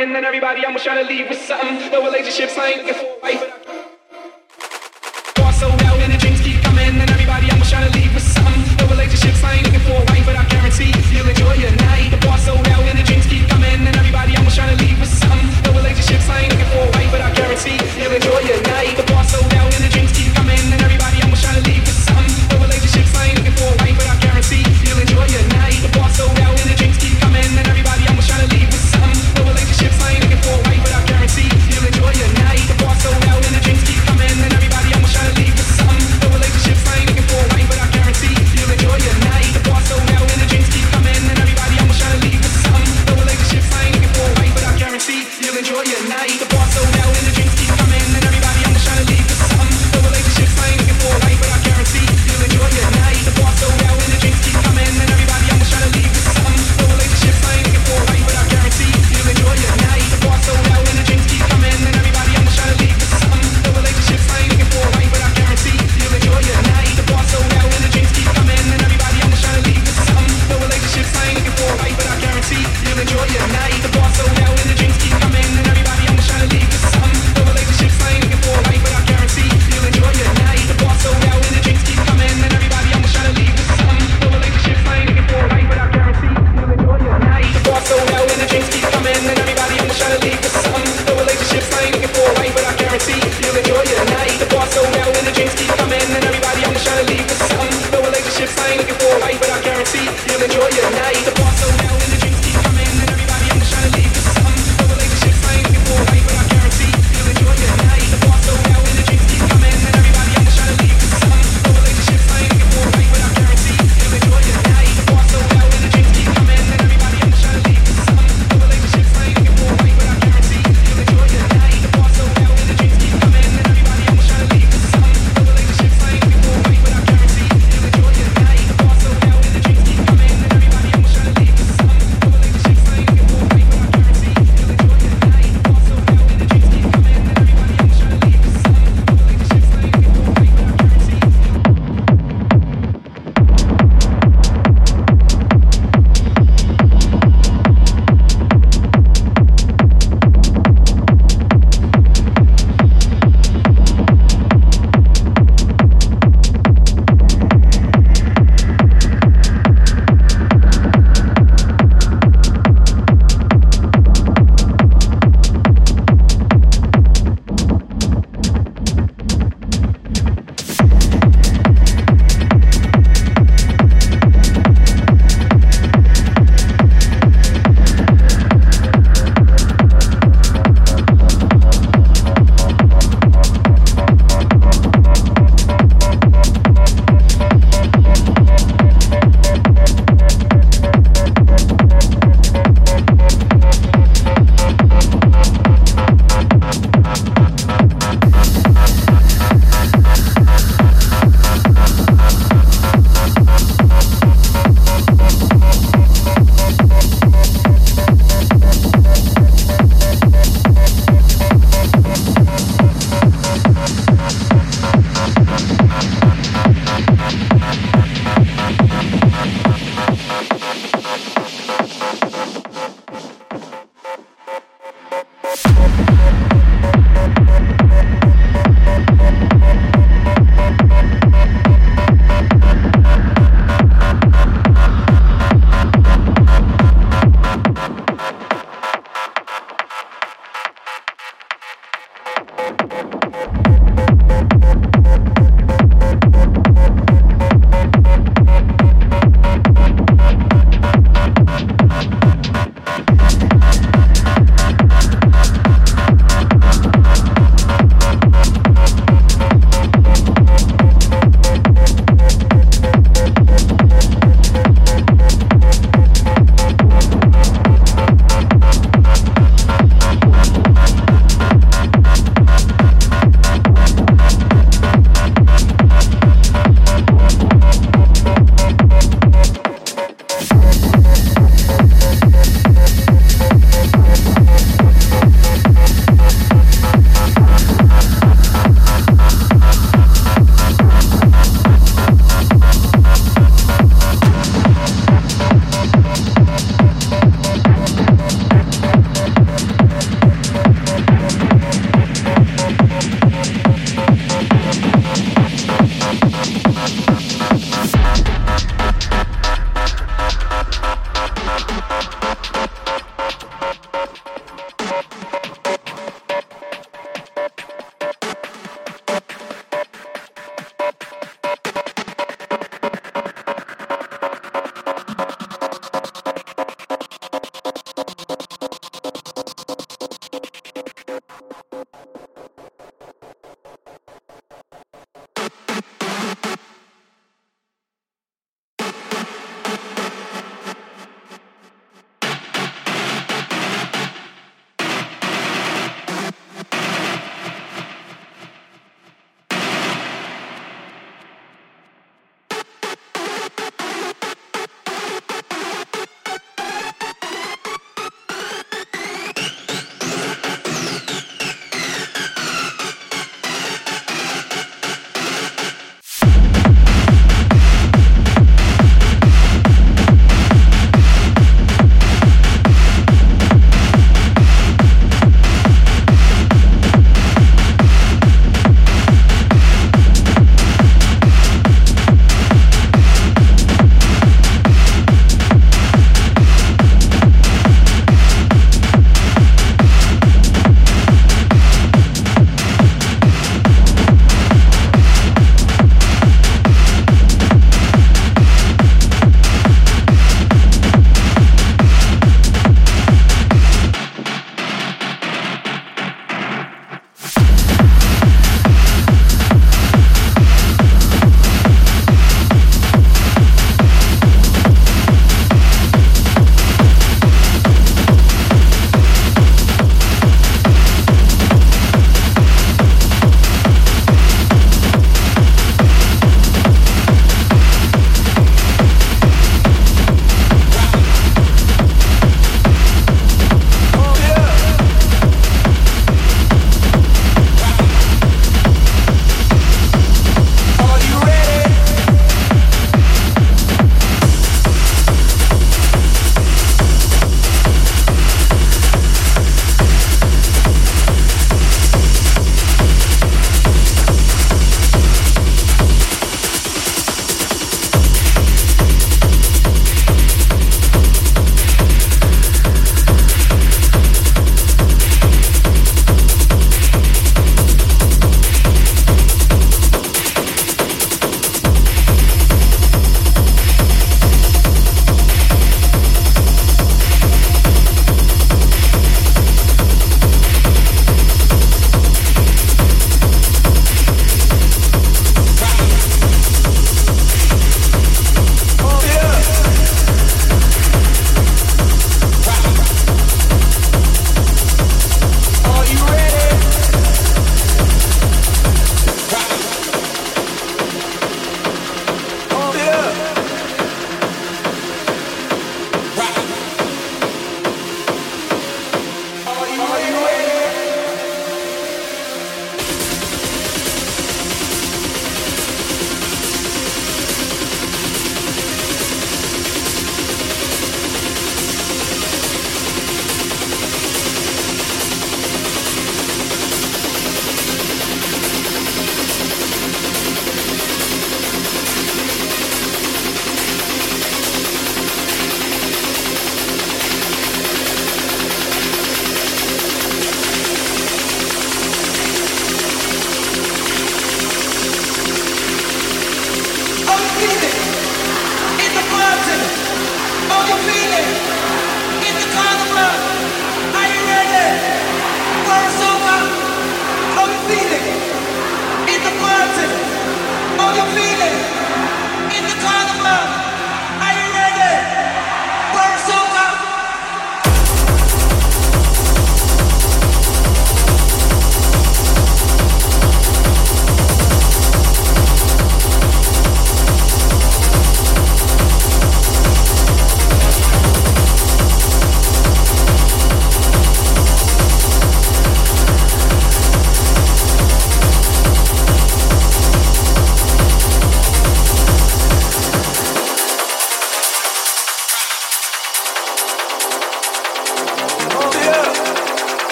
drinks then everybody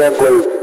Play